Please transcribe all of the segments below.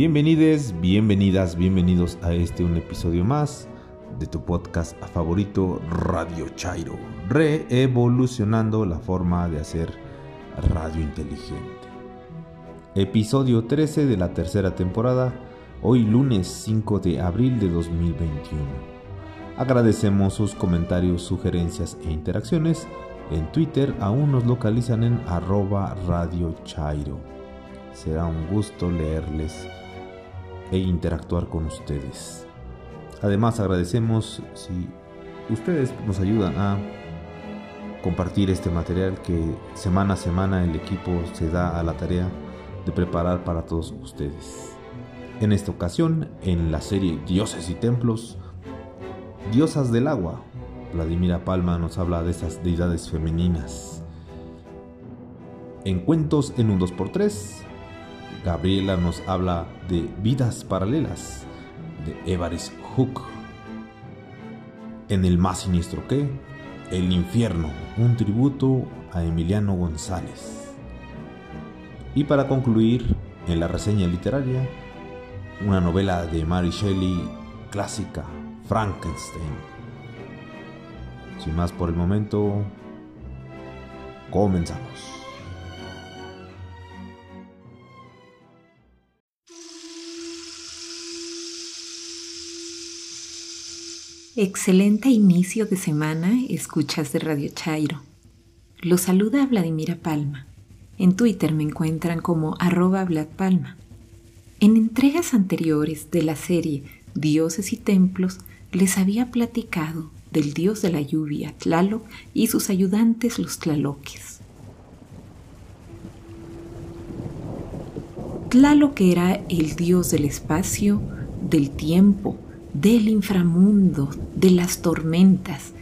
Bienvenides, bienvenidas, bienvenidos a este un episodio más de tu podcast favorito Radio Chairo, reevolucionando la forma de hacer radio inteligente. Episodio 13 de la tercera temporada, hoy lunes 5 de abril de 2021. Agradecemos sus comentarios, sugerencias e interacciones. En Twitter aún nos localizan en arroba Radio Chairo. Será un gusto leerles e interactuar con ustedes. Además agradecemos si ustedes nos ayudan a compartir este material que semana a semana el equipo se da a la tarea de preparar para todos ustedes. En esta ocasión, en la serie Dioses y Templos, Diosas del Agua, Vladimira Palma nos habla de esas deidades femeninas. En Cuentos en un 2x3, Gabriela nos habla de Vidas Paralelas de Evaris Hook. En el más siniestro que, El Infierno, un tributo a Emiliano González. Y para concluir, en la reseña literaria, una novela de Mary Shelley clásica, Frankenstein. Sin más por el momento, comenzamos. Excelente inicio de semana, escuchas de Radio Chairo. Lo saluda Vladimira Palma. En Twitter me encuentran como arroba. En entregas anteriores de la serie Dioses y Templos les había platicado del dios de la lluvia, Tlaloc, y sus ayudantes los Tlaloques. Tlaloc era el dios del espacio, del tiempo, del inframundo, de las tormentas,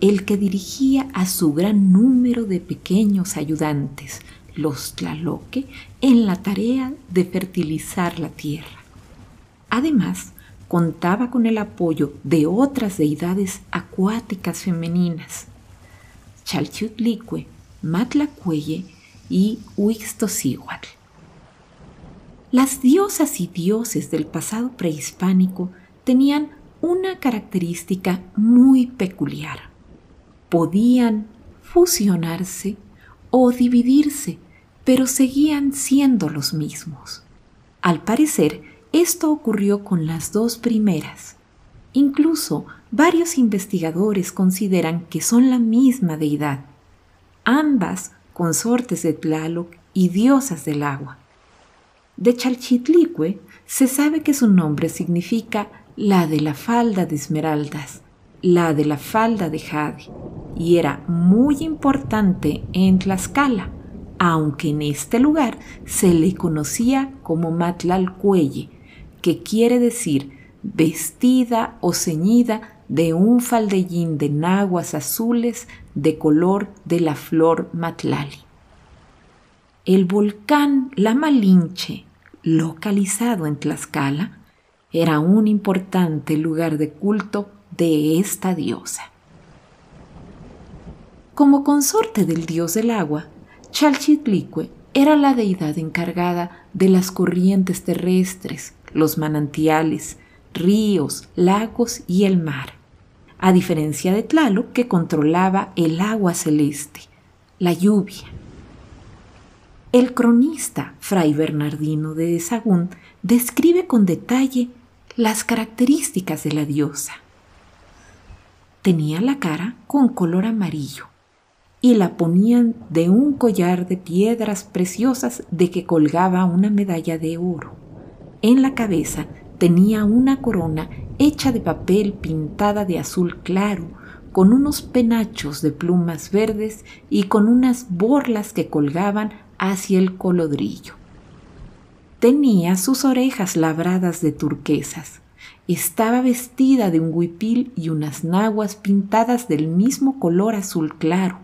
el que dirigía a su gran número de pequeños ayudantes, los Tlaloque, en la tarea de fertilizar la tierra. Además, contaba con el apoyo de otras deidades acuáticas femeninas, Chalchutlicue, Matlacuelle y Huixtocihuatl. Las diosas y dioses del pasado prehispánico tenían una característica muy peculiar. Podían fusionarse o dividirse, pero seguían siendo los mismos. Al parecer, esto ocurrió con las dos primeras. Incluso varios investigadores consideran que son la misma deidad, ambas consortes de Tlaloc y diosas del agua. De Chalchitlicue se sabe que su nombre significa la de la falda de esmeraldas, la de la falda de jade, y era muy importante en Tlaxcala, aunque en este lugar se le conocía como Matlalcuelle, que quiere decir vestida o ceñida de un faldellín de naguas azules de color de la flor matlali. El volcán La Malinche, localizado en Tlaxcala, era un importante lugar de culto de esta diosa. Como consorte del dios del agua, Chalchitlicue era la deidad encargada de las corrientes terrestres, los manantiales, ríos, lagos y el mar, a diferencia de Tlaloc que controlaba el agua celeste, la lluvia. El cronista Fray Bernardino de Sahagún describe con detalle las características de la diosa. Tenía la cara con color amarillo y la ponían de un collar de piedras preciosas de que colgaba una medalla de oro. En la cabeza tenía una corona hecha de papel pintada de azul claro, con unos penachos de plumas verdes y con unas borlas que colgaban hacia el colodrillo. Tenía sus orejas labradas de turquesas. Estaba vestida de un huipil y unas naguas pintadas del mismo color azul claro,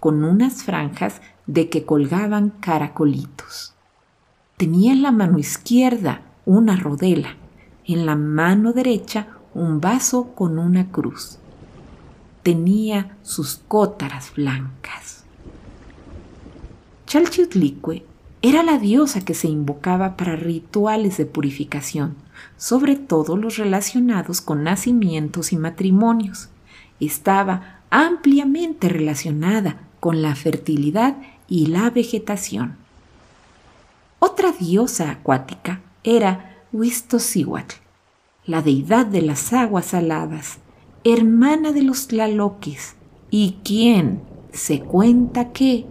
con unas franjas de que colgaban caracolitos. Tenía en la mano izquierda una rodela, en la mano derecha un vaso con una cruz. Tenía sus cótaras blancas. Chalchutlicue Era la diosa que se invocaba para rituales de purificación, sobre todo los relacionados con nacimientos y matrimonios. Estaba ampliamente relacionada con la fertilidad y la vegetación. Otra diosa acuática era Huistosíhuatl, la deidad de las aguas saladas, hermana de los tlaloques, y quien se cuenta que,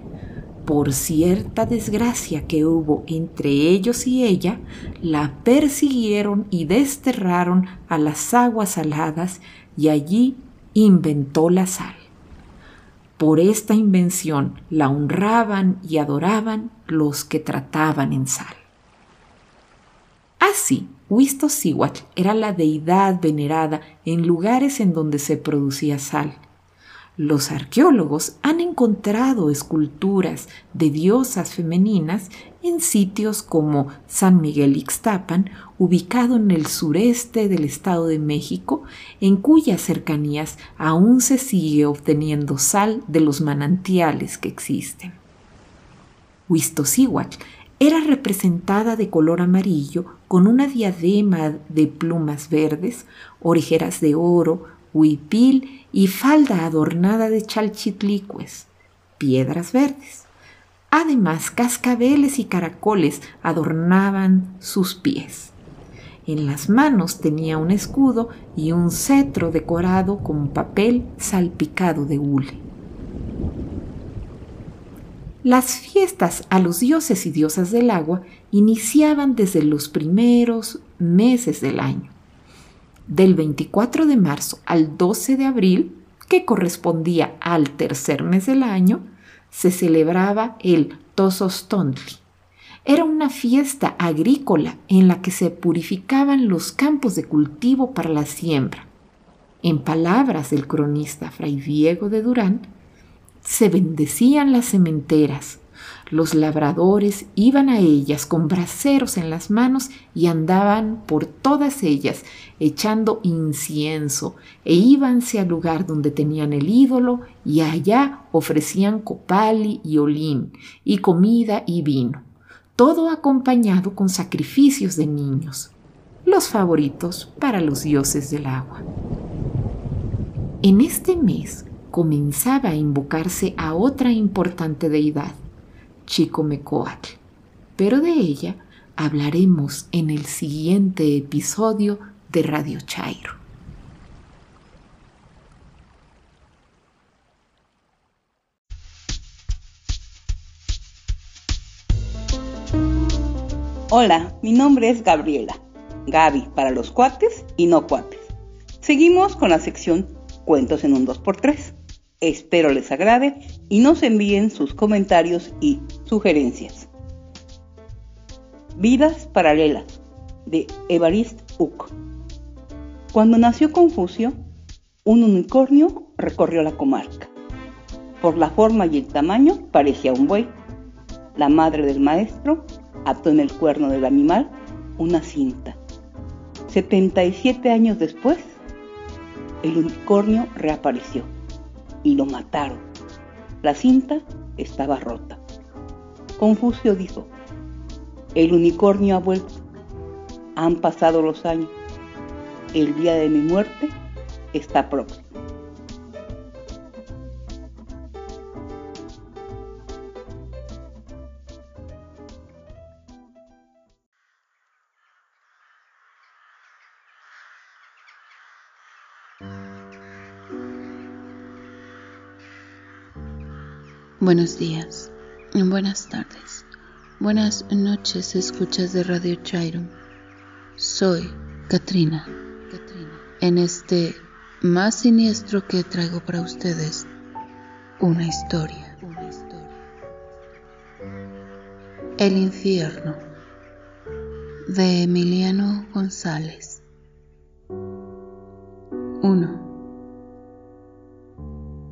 por cierta desgracia que hubo entre ellos y ella, la persiguieron y desterraron a las aguas saladas y allí inventó la sal. Por esta invención la honraban y adoraban los que trataban en sal. Así, Huistosíhuatl era la deidad venerada en lugares en donde se producía sal. Los arqueólogos han encontrado esculturas de diosas femeninas en sitios como San Miguel Ixtapan, ubicado en el sureste del Estado de México, en cuyas cercanías aún se sigue obteniendo sal de los manantiales que existen. Huistosíhuatl era representada de color amarillo con una diadema de plumas verdes, orejeras de oro, huipil y falda adornada de chalchitlicues, piedras verdes. Además, cascabeles y caracoles adornaban sus pies. En las manos tenía un escudo y un cetro decorado con papel salpicado de hule. Las fiestas a los dioses y diosas del agua iniciaban desde los primeros meses del año. Del 24 de marzo al 12 de abril, que correspondía al tercer mes del año, se celebraba el Tosostontli. Era una fiesta agrícola en la que se purificaban los campos de cultivo para la siembra. En palabras del cronista Fray Diego de Durán, se bendecían las cementeras. Los labradores iban a ellas con braseros en las manos y andaban por todas ellas echando incienso e íbanse al lugar donde tenían el ídolo y allá ofrecían copali y olín y comida y vino, todo acompañado con sacrificios de niños, los favoritos para los dioses del agua. En este mes comenzaba a invocarse a otra importante deidad, Chicomecoatl, pero de ella hablaremos en el siguiente episodio de Radio Chairo. Hola, mi nombre es Gabriela, Gaby para los cuates y no cuates. Seguimos con la sección Cuentos en un 2x3. Espero les agrade y nos envíen sus comentarios y sugerencias. Vidas paralelas de Evarist Uck. Cuando nació Confucio, un unicornio recorrió la comarca. Por la forma y el tamaño parecía un buey. La madre del maestro ató en el cuerno del animal una cinta. 77 años después, el unicornio reapareció y lo mataron. La cinta estaba rota. Confucio dijo, el unicornio ha vuelto. Han pasado los años. El día de mi muerte está próximo. Buenos días, buenas tardes, buenas noches, escuchas de Radio Chairo. Soy Katrina. En este más siniestro que traigo para ustedes, una historia. El infierno de Emiliano González. 1.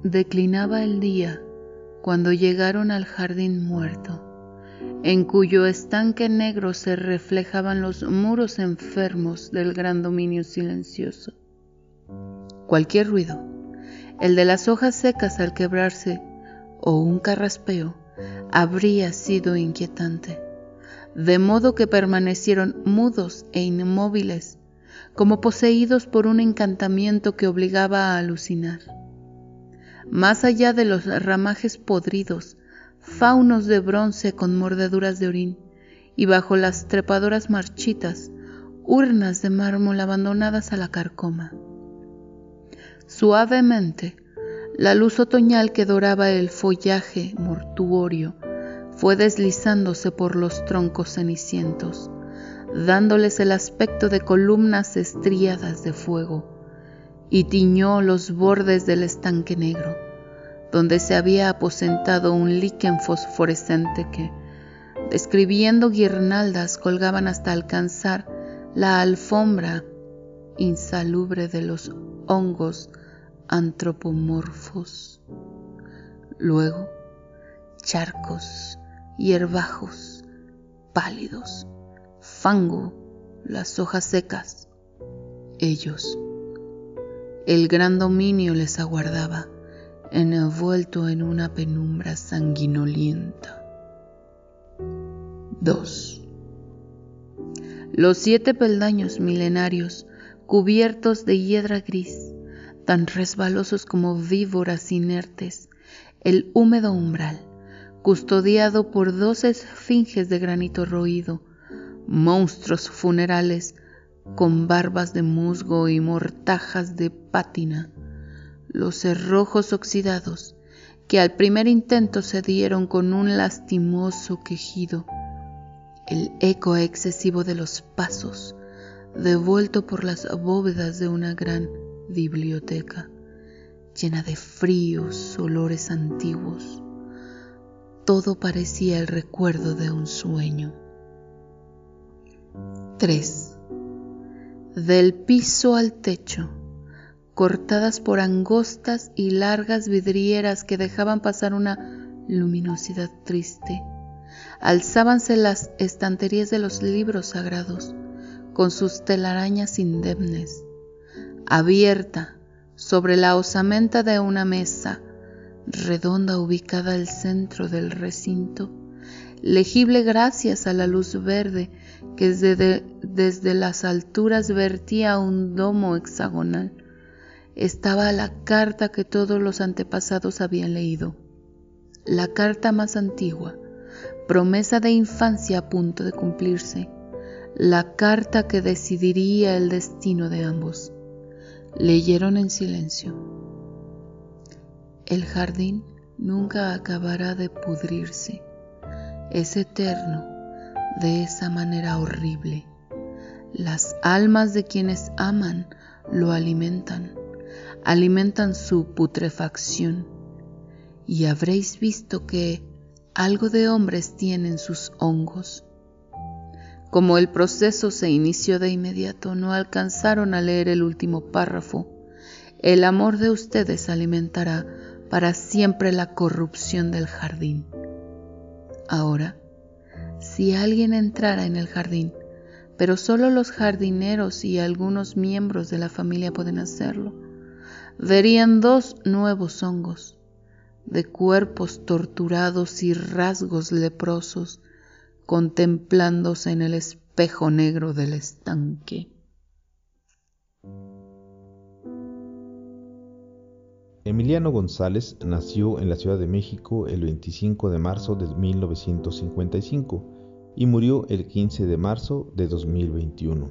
Declinaba el día cuando llegaron al jardín muerto, en cuyo estanque negro se reflejaban los muros enfermos del gran dominio silencioso. Cualquier ruido, el de las hojas secas al quebrarse o un carraspeo, habría sido inquietante. de modo que permanecieron mudos e inmóviles, como poseídos por un encantamiento que obligaba a alucinar. Más allá de los ramajes podridos, faunos de bronce con mordeduras de orín, y bajo las trepadoras marchitas, urnas de mármol abandonadas a la carcoma. Suavemente, la luz otoñal que doraba el follaje mortuorio fue deslizándose por los troncos cenicientos, dándoles el aspecto de columnas estriadas de fuego, y tiñó los bordes del estanque negro, donde se había aposentado un líquen fosforescente que, describiendo guirnaldas, colgaban hasta alcanzar la alfombra insalubre de los hongos antropomorfos. Luego, charcos, hierbajos, pálidos, fango, las hojas secas. Ellos. El gran dominio les aguardaba, envuelto en una penumbra sanguinolienta. 2. Los siete peldaños milenarios, cubiertos de hiedra gris, tan resbalosos como víboras inertes, el húmedo umbral, custodiado por dos esfinges de granito roído, monstruos funerales con barbas de musgo y mortajas de pátina, los cerrojos oxidados que al primer intento se dieron con un lastimoso quejido, el eco excesivo de los pasos, devuelto por las bóvedas de una gran biblioteca llena de fríos olores antiguos. Todo parecía el recuerdo de un sueño. 3. Del piso al techo, cortadas por angostas y largas vidrieras que dejaban pasar una luminosidad triste, alzábanse las estanterías de los libros sagrados con sus telarañas indemnes abierta sobre la osamenta de una mesa redonda ubicada al centro del recinto, legible gracias a la luz verde que desde, desde las alturas vertía un domo hexagonal, estaba la carta que todos los antepasados habían leído, la carta más antigua, promesa de infancia a punto de cumplirse, la carta que decidiría el destino de ambos. Leyeron en silencio. El jardín nunca acabará de pudrirse. Es eterno de esa manera horrible. Las almas de quienes aman lo alimentan, alimentan su putrefacción. Y habréis visto que algo de hombres tienen sus hongos como el proceso se inició de inmediato, no alcanzaron a leer el último párrafo. El amor de ustedes alimentará para siempre la corrupción del jardín. Ahora, si alguien entrara en el jardín, pero solo los jardineros y algunos miembros de la familia pueden hacerlo, verían dos nuevos hongos, de cuerpos torturados y rasgos leprosos, contemplándose en el espejo negro del estanque. Emiliano González nació en la Ciudad de México el 25 de marzo de 1955 y murió el 15 de marzo de 2021.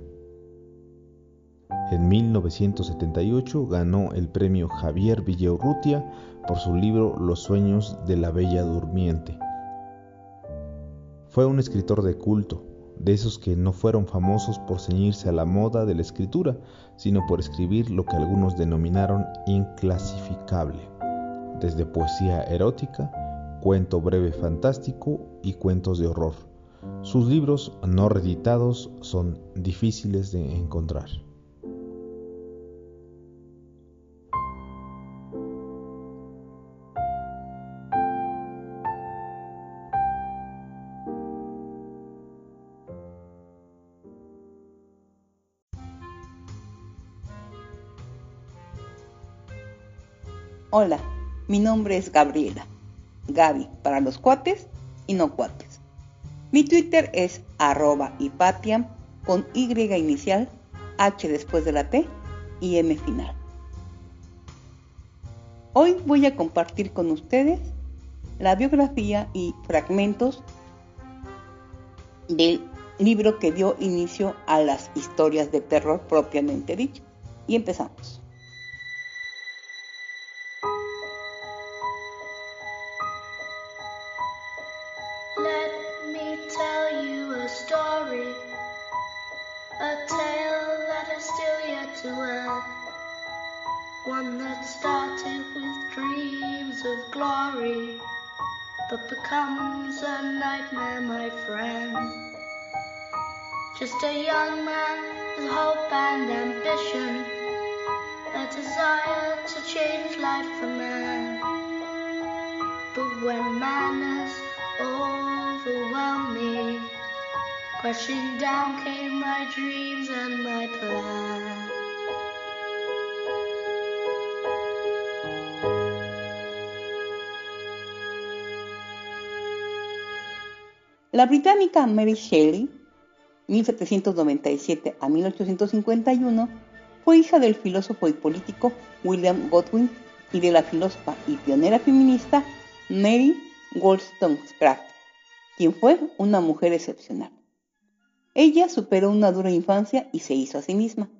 En 1978 ganó el premio Javier Villaurrutia por su libro Los sueños de la Bella Durmiente. Fue un escritor de culto, de esos que no fueron famosos por ceñirse a la moda de la escritura, sino por escribir lo que algunos denominaron inclasificable, desde poesía erótica, cuento breve fantástico y cuentos de horror. Sus libros no reeditados son difíciles de encontrar. Hola, mi nombre es Gabriela. Gaby para los cuates y no cuates. Mi Twitter es arroba hipatiam con Y inicial, H después de la T y M final. Hoy voy a compartir con ustedes la biografía y fragmentos del libro que dio inicio a las historias de terror propiamente dicho. Y empezamos. One that started with dreams of glory, but becomes a nightmare, my friend. Just a young man with hope and ambition, a desire to change life for man. But when manners overwhelmed me, crashing down came my dreams and my plans. La británica Mary Shelley, 1797 a 1851, fue hija del filósofo y político William Godwin y de la filósofa y pionera feminista Mary Wollstonecraft, quien fue una mujer excepcional. Ella superó una dura infancia y se hizo a sí misma.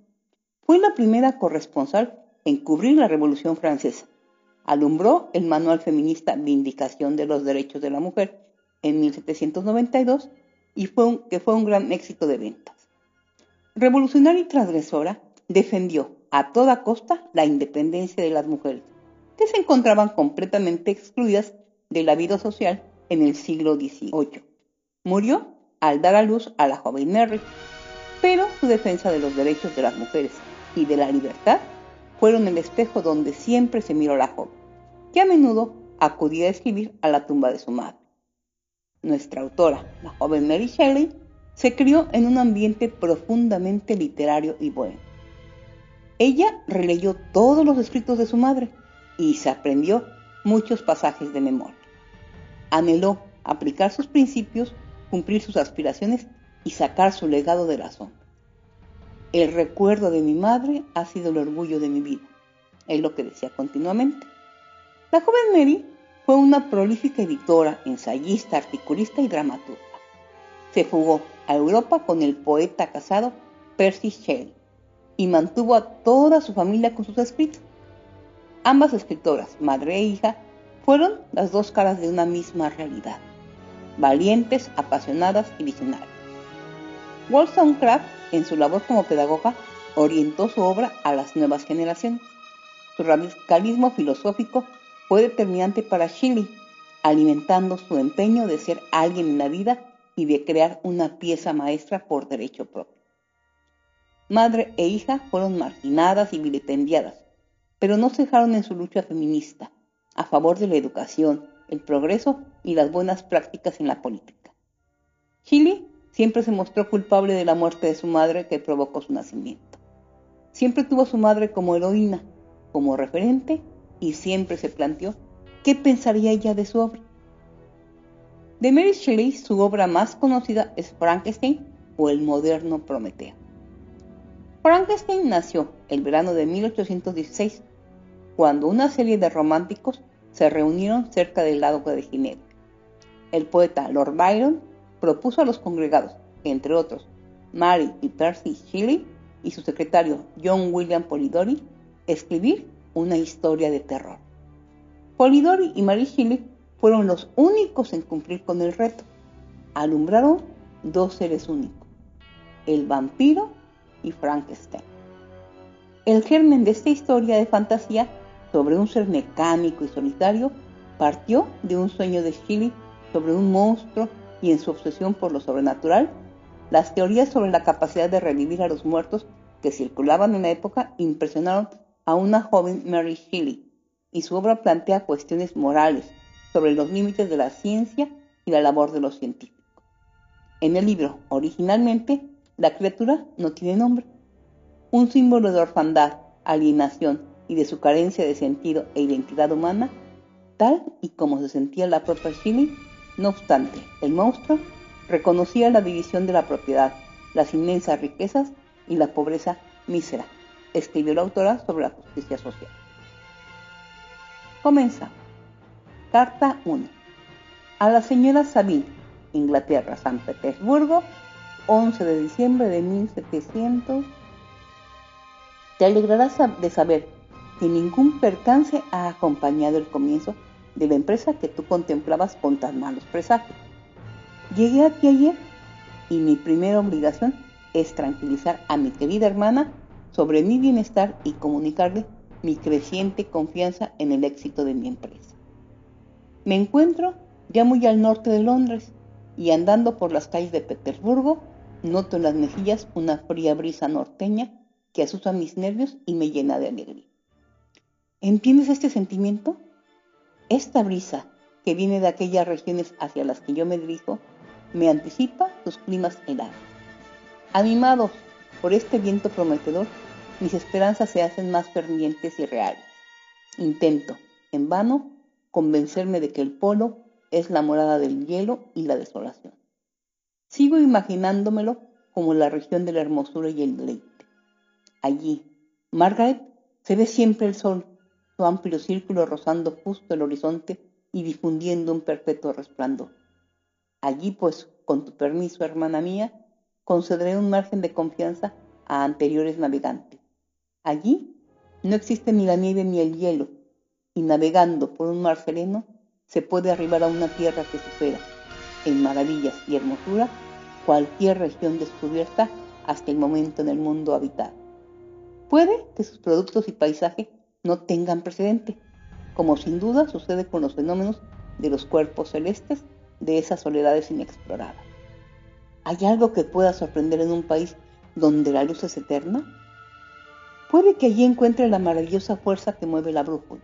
Fue la primera corresponsal en cubrir la Revolución Francesa. Alumbró el manual feminista Vindicación de los Derechos de la Mujer en 1792 y fue un, que fue un gran éxito de ventas. Revolucionaria y transgresora, defendió a toda costa la independencia de las mujeres, que se encontraban completamente excluidas de la vida social en el siglo XVIII. Murió al dar a luz a la joven Mary, pero su defensa de los derechos de las mujeres y de la libertad fueron el espejo donde siempre se miró la joven, que a menudo acudía a escribir a la tumba de su madre. Nuestra autora, la joven Mary Shelley, se crió en un ambiente profundamente literario y bueno. Ella releyó todos los escritos de su madre y se aprendió muchos pasajes de memoria. Anheló aplicar sus principios, cumplir sus aspiraciones y sacar su legado de la sombra. El recuerdo de mi madre ha sido el orgullo de mi vida, es lo que decía continuamente. La joven Mary fue una prolífica editora, ensayista, articulista y dramaturga. Se fugó a Europa con el poeta casado Percy Shelley y mantuvo a toda su familia con sus escritos. Ambas escritoras, madre e hija, fueron las dos caras de una misma realidad, valientes, apasionadas y visionarias. Wollstonecraft, en su labor como pedagoga, orientó su obra a las nuevas generaciones. Su radicalismo filosófico fue determinante para Shelley, alimentando su empeño de ser alguien en la vida y de crear una pieza maestra por derecho propio. Madre e hija fueron marginadas y vilipendiadas, pero no cejaron en su lucha feminista a favor de la educación, el progreso y las buenas prácticas en la política. Shelley siempre se mostró culpable de la muerte de su madre que provocó su nacimiento. Siempre tuvo a su madre como heroína, como referente y siempre se planteó qué pensaría ella de su obra. De Mary Shelley, su obra más conocida es Frankenstein o el moderno Prometeo. Frankenstein nació el verano de 1816, cuando una serie de románticos se reunieron cerca del lago de Ginebra. El poeta Lord Byron propuso a los congregados, entre otros Mary y Percy Shelley y su secretario John William Polidori, escribir una historia de terror. Polidori y Mary Shelley fueron los únicos en cumplir con el reto. Alumbraron dos seres únicos, el vampiro y Frankenstein. El germen de esta historia de fantasía sobre un ser mecánico y solitario partió de un sueño de Shelley sobre un monstruo y en su obsesión por lo sobrenatural, las teorías sobre la capacidad de revivir a los muertos que circulaban en la época impresionaron a una joven Mary Shelley y su obra plantea cuestiones morales sobre los límites de la ciencia y la labor de los científicos. En el libro, originalmente, la criatura no tiene nombre. Un símbolo de orfandad, alienación y de su carencia de sentido e identidad humana, tal y como se sentía la propia Shelley, no obstante, el monstruo reconocía la división de la propiedad, las inmensas riquezas y la pobreza mísera, escribió la autora sobre la justicia social. Comenzamos. Carta 1. A la señora Sabine, Inglaterra, San Petersburgo, 11 de diciembre de 1700. Te alegrarás de saber que ningún percance ha acompañado el comienzo de la empresa que tú contemplabas con tan malos presagios. Llegué aquí ayer y mi primera obligación es tranquilizar a mi querida hermana sobre mi bienestar y comunicarle mi creciente confianza en el éxito de mi empresa. Me encuentro ya muy al norte de Londres y andando por las calles de Petersburgo, noto en las mejillas una fría brisa norteña que asusta mis nervios y me llena de alegría. ¿Entiendes este sentimiento? Esta brisa que viene de aquellas regiones hacia las que yo me dirijo me anticipa sus climas helados. Animados por este viento prometedor, mis esperanzas se hacen más fervientes y reales. Intento, en vano, convencerme de que el polo es la morada del hielo y la desolación. Sigo imaginándomelo como la región de la hermosura y el deleite. Allí, Margaret, se ve siempre el sol, su amplio círculo rozando justo el horizonte y difundiendo un perfecto resplandor. Allí, pues, con tu permiso, hermana mía, concederé un margen de confianza a anteriores navegantes. Allí no existe ni la nieve ni el hielo, y navegando por un mar sereno se puede arribar a una tierra que supera, en maravillas y hermosura, cualquier región descubierta hasta el momento en el mundo habitado. Puede que sus productos y paisaje no tengan precedente, como sin duda sucede con los fenómenos de los cuerpos celestes de esas soledades inexploradas. ¿Hay algo que pueda sorprender en un país donde la luz es eterna? Puede que allí encuentre la maravillosa fuerza que mueve la brújula.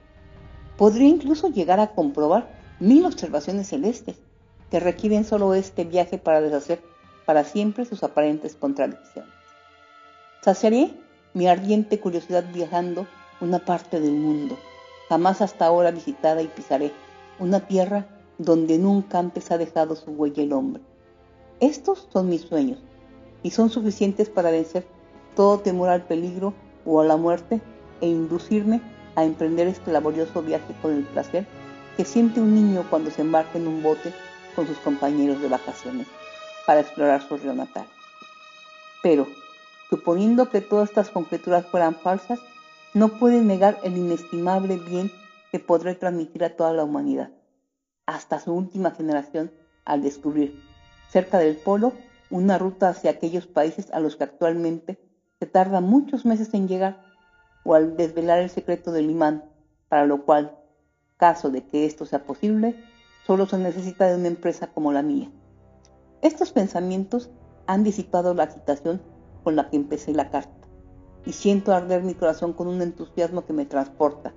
Podría incluso llegar a comprobar mil observaciones celestes que requieren solo este viaje para deshacer para siempre sus aparentes contradicciones. Saciaré mi ardiente curiosidad viajando una parte del mundo, jamás hasta ahora visitada y pisaré, una tierra donde nunca antes ha dejado su huella el hombre. Estos son mis sueños y son suficientes para vencer todo temor al peligro o a la muerte e inducirme a emprender este laborioso viaje con el placer que siente un niño cuando se embarca en un bote con sus compañeros de vacaciones para explorar su río natal. Pero, suponiendo que todas estas conjeturas fueran falsas, no pueden negar el inestimable bien que podré transmitir a toda la humanidad hasta su última generación al descubrir, cerca del polo, una ruta hacia aquellos países a los que actualmente se tarda muchos meses en llegar, o al desvelar el secreto del imán, para lo cual, caso de que esto sea posible, solo se necesita de una empresa como la mía. Estos pensamientos han disipado la agitación con la que empecé la carta, y siento arder mi corazón con un entusiasmo que me transporta.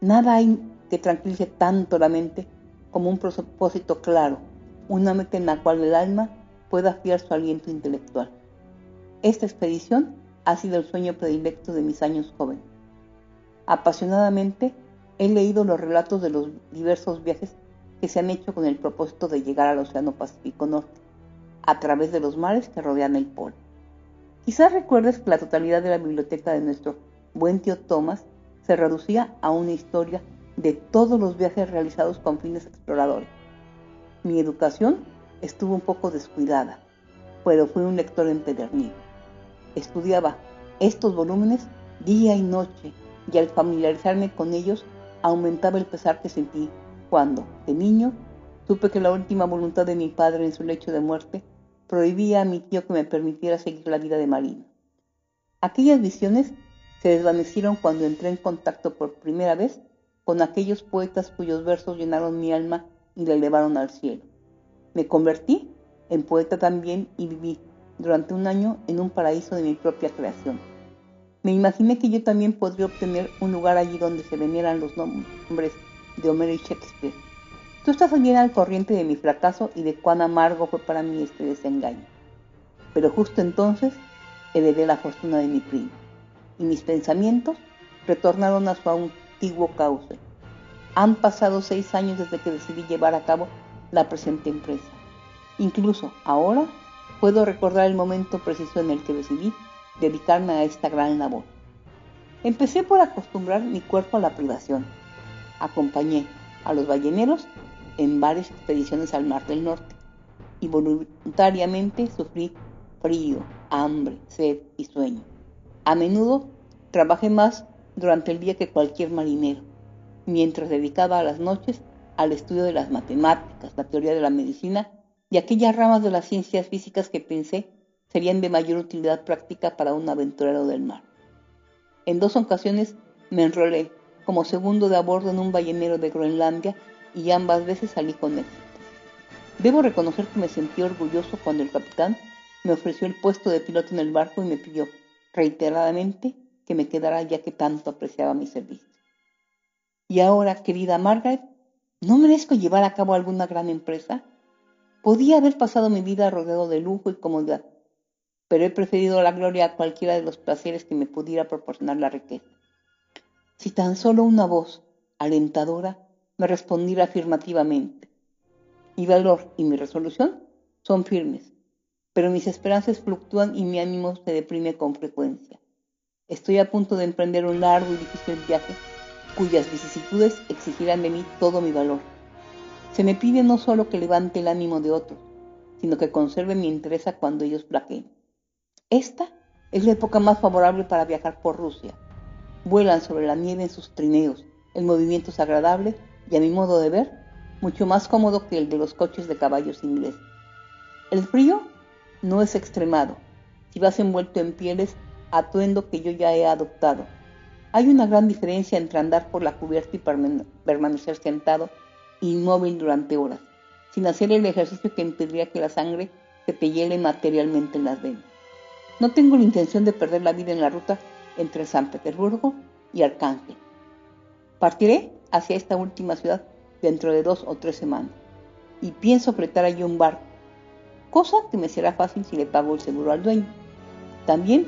Nada hay que tranquilice tanto la mente como un propósito claro, una meta en la cual el alma pueda fiar su aliento intelectual. Esta expedición ha sido el sueño predilecto de mis años jóvenes. Apasionadamente he leído los relatos de los diversos viajes que se han hecho con el propósito de llegar al Océano Pacífico Norte, a través de los mares que rodean el polo. Quizás recuerdes que la totalidad de la biblioteca de nuestro buen tío Thomas se reducía a una historia de todos los viajes realizados con fines exploradores. Mi educación estuvo un poco descuidada, pero fui un lector empedernido. Estudiaba estos volúmenes día y noche y al familiarizarme con ellos aumentaba el pesar que sentí cuando, de niño, supe que la última voluntad de mi padre en su lecho de muerte prohibía a mi tío que me permitiera seguir la vida de marino. Aquellas visiones se desvanecieron cuando entré en contacto por primera vez con aquellos poetas cuyos versos llenaron mi alma y la elevaron al cielo. Me convertí en poeta también y viví durante un año en un paraíso de mi propia creación. Me imaginé que yo también podría obtener un lugar allí donde se veneran los nombres de Homero y Shakespeare. Tú estás bien al corriente de mi fracaso y de cuán amargo fue para mí este desengaño. Pero justo entonces heredé la fortuna de mi primo, y mis pensamientos retornaron a su antiguo cauce. Han pasado seis años desde que decidí llevar a cabo la presente empresa. Incluso ahora puedo recordar el momento preciso en el que decidí dedicarme a esta gran labor. Empecé por acostumbrar mi cuerpo a la privación. Acompañé a los balleneros en varias expediciones al Mar del Norte y voluntariamente sufrí frío, hambre, sed y sueño. A menudo trabajé más durante el día que cualquier marinero, mientras dedicaba las noches al estudio de las matemáticas, la teoría de la medicina y aquellas ramas de las ciencias físicas que pensé serían de mayor utilidad práctica para un aventurero del mar. En dos ocasiones me enrolé como segundo de a bordo en un ballenero de Groenlandia y ambas veces salí con éxito. Debo reconocer que me sentí orgulloso cuando el capitán me ofreció el puesto de piloto en el barco y me pidió reiteradamente que me quedara ya que tanto apreciaba mi servicio. Y ahora, querida Margaret, ¿no merezco llevar a cabo alguna gran empresa? Podía haber pasado mi vida rodeado de lujo y comodidad, pero he preferido la gloria a cualquiera de los placeres que me pudiera proporcionar la riqueza. Si tan solo una voz alentadora me respondiera afirmativamente. Mi valor y mi resolución son firmes, pero mis esperanzas fluctúan y mi ánimo se deprime con frecuencia. Estoy a punto de emprender un largo y difícil viaje cuyas vicisitudes exigirán de mí todo mi valor. Se me pide no solo que levante el ánimo de otros, sino que conserve mi interés cuando ellos flaqueen. Esta es la época más favorable para viajar por Rusia. Vuelan sobre la nieve en sus trineos, el movimiento es agradable y a mi modo de ver, mucho más cómodo que el de los coches de caballos ingleses. El frío no es extremado. Si vas envuelto en pieles, atuendo que yo ya he adoptado. Hay una gran diferencia entre andar por la cubierta y permanecer sentado inmóvil durante horas, sin hacer el ejercicio que impediría que la sangre se te hiele materialmente en las venas. No tengo la intención de perder la vida en la ruta entre San Petersburgo y Arcángel. Partiré hacia esta última ciudad dentro de dos o tres semanas y pienso apretar allí un barco, cosa que me será fácil si le pago el seguro al dueño. También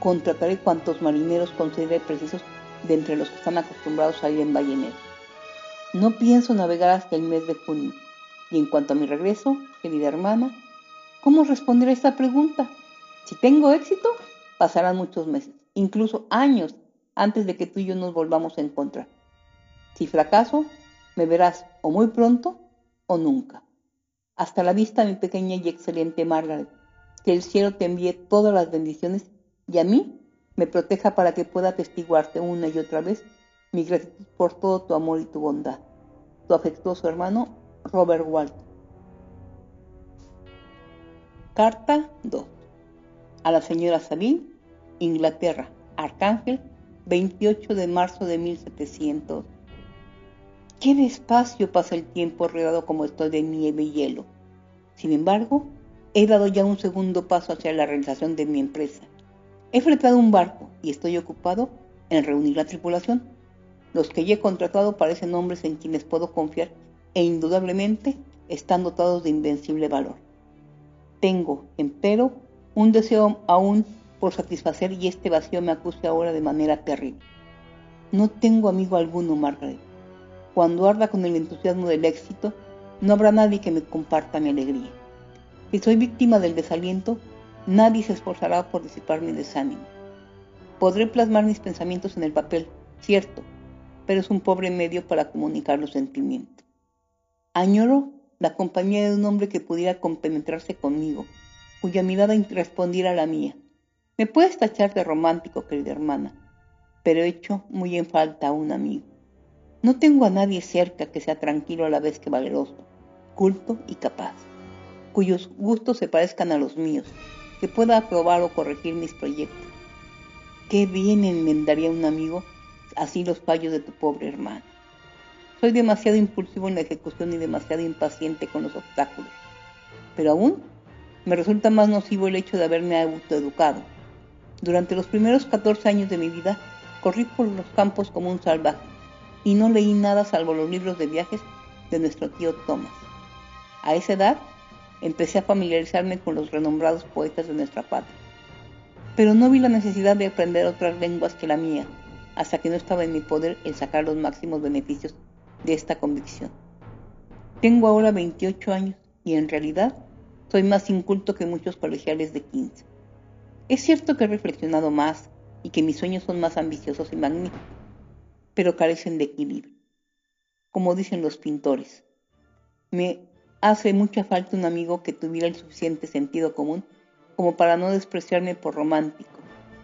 contrataré cuantos marineros considere precisos de entre los que están acostumbrados a ir en balleneros. No pienso navegar hasta el mes de junio. Y en cuanto a mi regreso, querida hermana, ¿cómo responder a esta pregunta? Si tengo éxito, pasarán muchos meses, incluso años, antes de que tú y yo nos volvamos a encontrar. Si fracaso, me verás o muy pronto o nunca. Hasta la vista, mi pequeña y excelente Margaret. Que el cielo te envíe todas las bendiciones y a mí me proteja para que pueda atestiguarte una y otra vez mi gratitud por todo tu amor y tu bondad. Tu afectuoso hermano, Robert Walton. Carta 2 a la señora Sabine, Inglaterra, Arcángel, 28 de marzo de 1700. Qué despacio pasa el tiempo rodeado como estoy de nieve y hielo. Sin embargo, he dado ya un segundo paso hacia la realización de mi empresa. He fletado un barco y estoy ocupado en reunir la tripulación. Los que ya he contratado parecen hombres en quienes puedo confiar e indudablemente están dotados de invencible valor. Tengo, empero, un deseo aún por satisfacer y este vacío me acuse ahora de manera terrible. No tengo amigo alguno, Margaret. Cuando arda con el entusiasmo del éxito, no habrá nadie que me comparta mi alegría. Si soy víctima del desaliento, nadie se esforzará por disipar mi desánimo. Podré plasmar mis pensamientos en el papel, cierto, pero es un pobre medio para comunicar los sentimientos. Añoro la compañía de un hombre que pudiera compenetrarse conmigo, cuya mirada respondiera a la mía. Me puedes tachar de romántico, querida hermana, pero he hecho muy en falta a un amigo. No tengo a nadie cerca que sea tranquilo a la vez que valeroso, culto y capaz, cuyos gustos se parezcan a los míos, que pueda aprobar o corregir mis proyectos. Qué bien enmendaría un amigo así los fallos de tu pobre hermano. Soy demasiado impulsivo en la ejecución y demasiado impaciente con los obstáculos, pero aún me resulta más nocivo el hecho de haberme autoeducado. Durante los primeros 14 años de mi vida, corrí por los campos como un salvaje y no leí nada salvo los libros de viajes de nuestro tío Thomas. A esa edad, empecé a familiarizarme con los renombrados poetas de nuestra patria. Pero no vi la necesidad de aprender otras lenguas que la mía, hasta que no estaba en mi poder el sacar los máximos beneficios de esta convicción. Tengo ahora 28 años y en realidad soy más inculto que muchos colegiales de 15. Es cierto que he reflexionado más y que mis sueños son más ambiciosos y magníficos, pero carecen de equilibrio. Como dicen los pintores, me hace mucha falta un amigo que tuviera el suficiente sentido común como para no despreciarme por romántico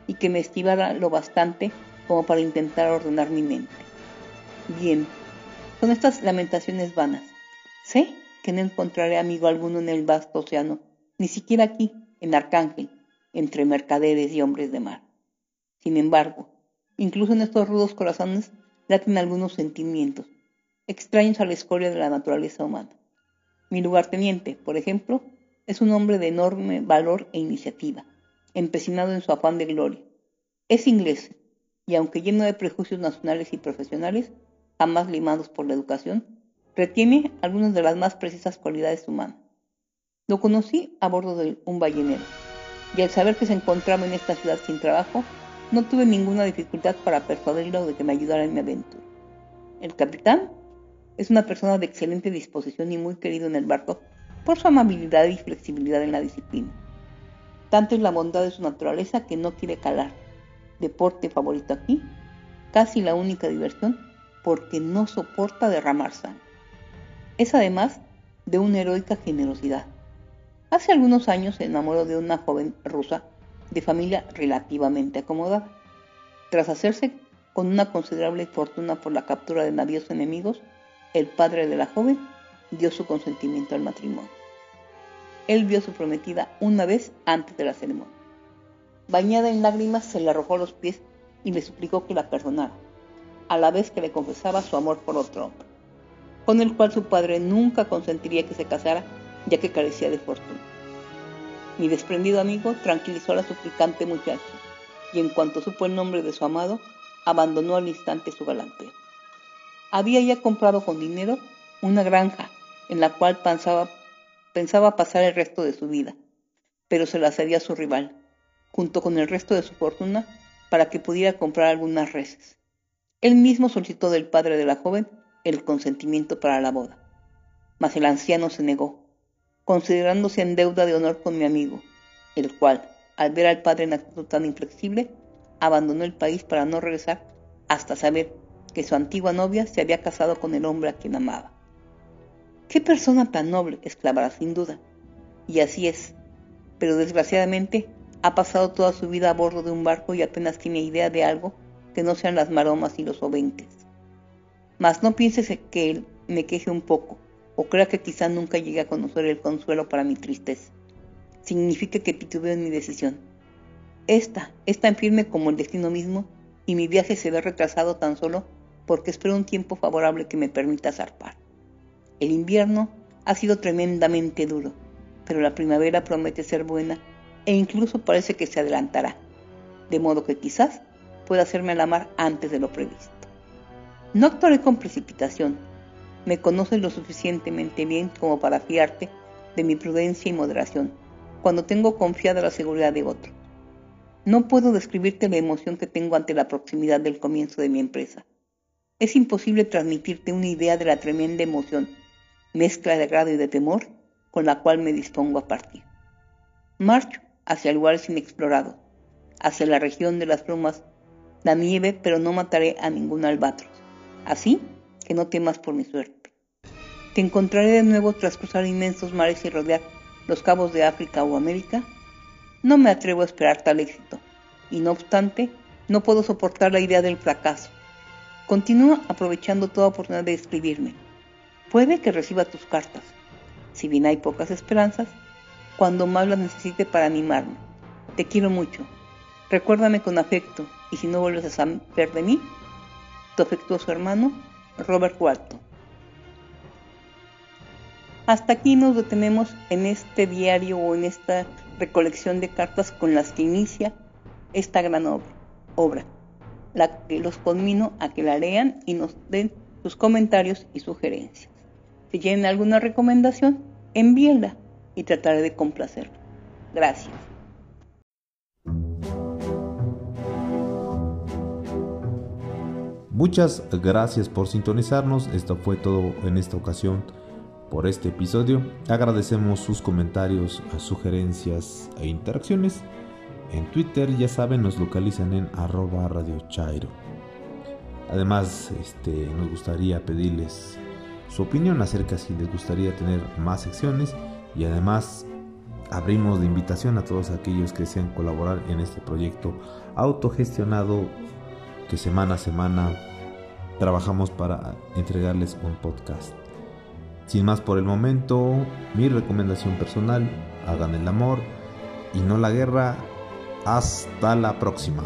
y que me estivara lo bastante como para intentar ordenar mi mente. Bien, con estas lamentaciones vanas, sé que no encontraré amigo alguno en el vasto océano, ni siquiera aquí, en Arcángel, entre mercaderes y hombres de mar. Sin embargo, incluso en estos rudos corazones laten algunos sentimientos, extraños a la escoria de la naturaleza humana. Mi lugarteniente, por ejemplo, es un hombre de enorme valor e iniciativa, empecinado en su afán de gloria. Es inglés, y aunque lleno de prejuicios nacionales y profesionales, jamás limados por la educación, retiene algunas de las más precisas cualidades humanas. Lo conocí a bordo de un ballenero, y al saber que se encontraba en esta ciudad sin trabajo, no tuve ninguna dificultad para persuadirlo de que me ayudara en mi aventura. El capitán es una persona de excelente disposición y muy querido en el barco por su amabilidad y flexibilidad en la disciplina. Tanto es la bondad de su naturaleza que no quiere calar. Deporte favorito aquí, casi la única diversión, porque no soporta derramar sangre. Es además de una heroica generosidad. Hace algunos años se enamoró de una joven rusa de familia relativamente acomodada. Tras hacerse con una considerable fortuna por la captura de navíos enemigos, el padre de la joven dio su consentimiento al matrimonio. Él vio a su prometida una vez antes de la ceremonia. Bañada en lágrimas, se le arrojó a los pies y le suplicó que la perdonara, a la vez que le confesaba su amor por otro hombre, con el cual su padre nunca consentiría que se casara, ya que carecía de fortuna. Mi desprendido amigo tranquilizó a la suplicante muchacha, y en cuanto supo el nombre de su amado, abandonó al instante su galanteo. Había ya comprado con dinero una granja en la cual pensaba, pasar el resto de su vida, pero se la cedía a su rival, junto con el resto de su fortuna, para que pudiera comprar algunas reses. Él mismo solicitó del padre de la joven el consentimiento para la boda, mas el anciano se negó, considerándose en deuda de honor con mi amigo, el cual, al ver al padre en actitud tan inflexible, abandonó el país para no regresar hasta saber que su antigua novia se había casado con el hombre a quien amaba. Qué persona tan noble, exclamará sin duda. Y así es, pero desgraciadamente ha pasado toda su vida a bordo de un barco y apenas tiene idea de algo que no sean las maromas y los obenques. Mas no pienses que él me queje un poco, o crea que quizá nunca llegue a conocer el consuelo para mi tristeza. Significa que titubeo en mi decisión. Esta es tan firme como el destino mismo y mi viaje se ve retrasado tan solo porque espero un tiempo favorable que me permita zarpar. El invierno ha sido tremendamente duro, pero la primavera promete ser buena e incluso parece que se adelantará, de modo que quizás pueda hacerme a la mar antes de lo previsto. No actuaré con precipitación. Me conoces lo suficientemente bien como para fiarte de mi prudencia y moderación, cuando tengo confiada la seguridad de otro. No puedo describirte la emoción que tengo ante la proximidad del comienzo de mi empresa. Es imposible transmitirte una idea de la tremenda emoción, mezcla de agrado y de temor, con la cual me dispongo a partir. Marcho hacia lugares inexplorados, hacia la región de las plumas, la nieve, pero no mataré a ningún albatros. Así que no temas por mi suerte. Te encontraré de nuevo tras cruzar inmensos mares y rodear los cabos de África o América. No me atrevo a esperar tal éxito, y no obstante, no puedo soportar la idea del fracaso. Continúa aprovechando toda oportunidad de escribirme. Puede que reciba tus cartas. Si bien hay pocas esperanzas, cuando más las necesite para animarme. Te quiero mucho. Recuérdame con afecto y si no vuelves a saber de mí, tu afectuoso hermano, Robert Walton. Hasta aquí nos detenemos en este diario o en esta recolección de cartas con las que inicia esta gran obra. La que los conmino a que la lean y nos den sus comentarios y sugerencias. Si tienen alguna recomendación, envíenla y trataré de complacerla. Gracias. Muchas gracias por sintonizarnos. Esto fue todo en esta ocasión por este episodio. Agradecemos sus comentarios, sugerencias e interacciones. En Twitter, ya saben, nos localizan en arroba Radio Chairo. Además, este, nos gustaría pedirles su opinión acerca si les gustaría tener más secciones y además abrimos de invitación a todos aquellos que desean colaborar en este proyecto autogestionado que semana a semana trabajamos para entregarles un podcast. Sin más por el momento, mi recomendación personal, hagan el amor y no la guerra. Hasta la próxima.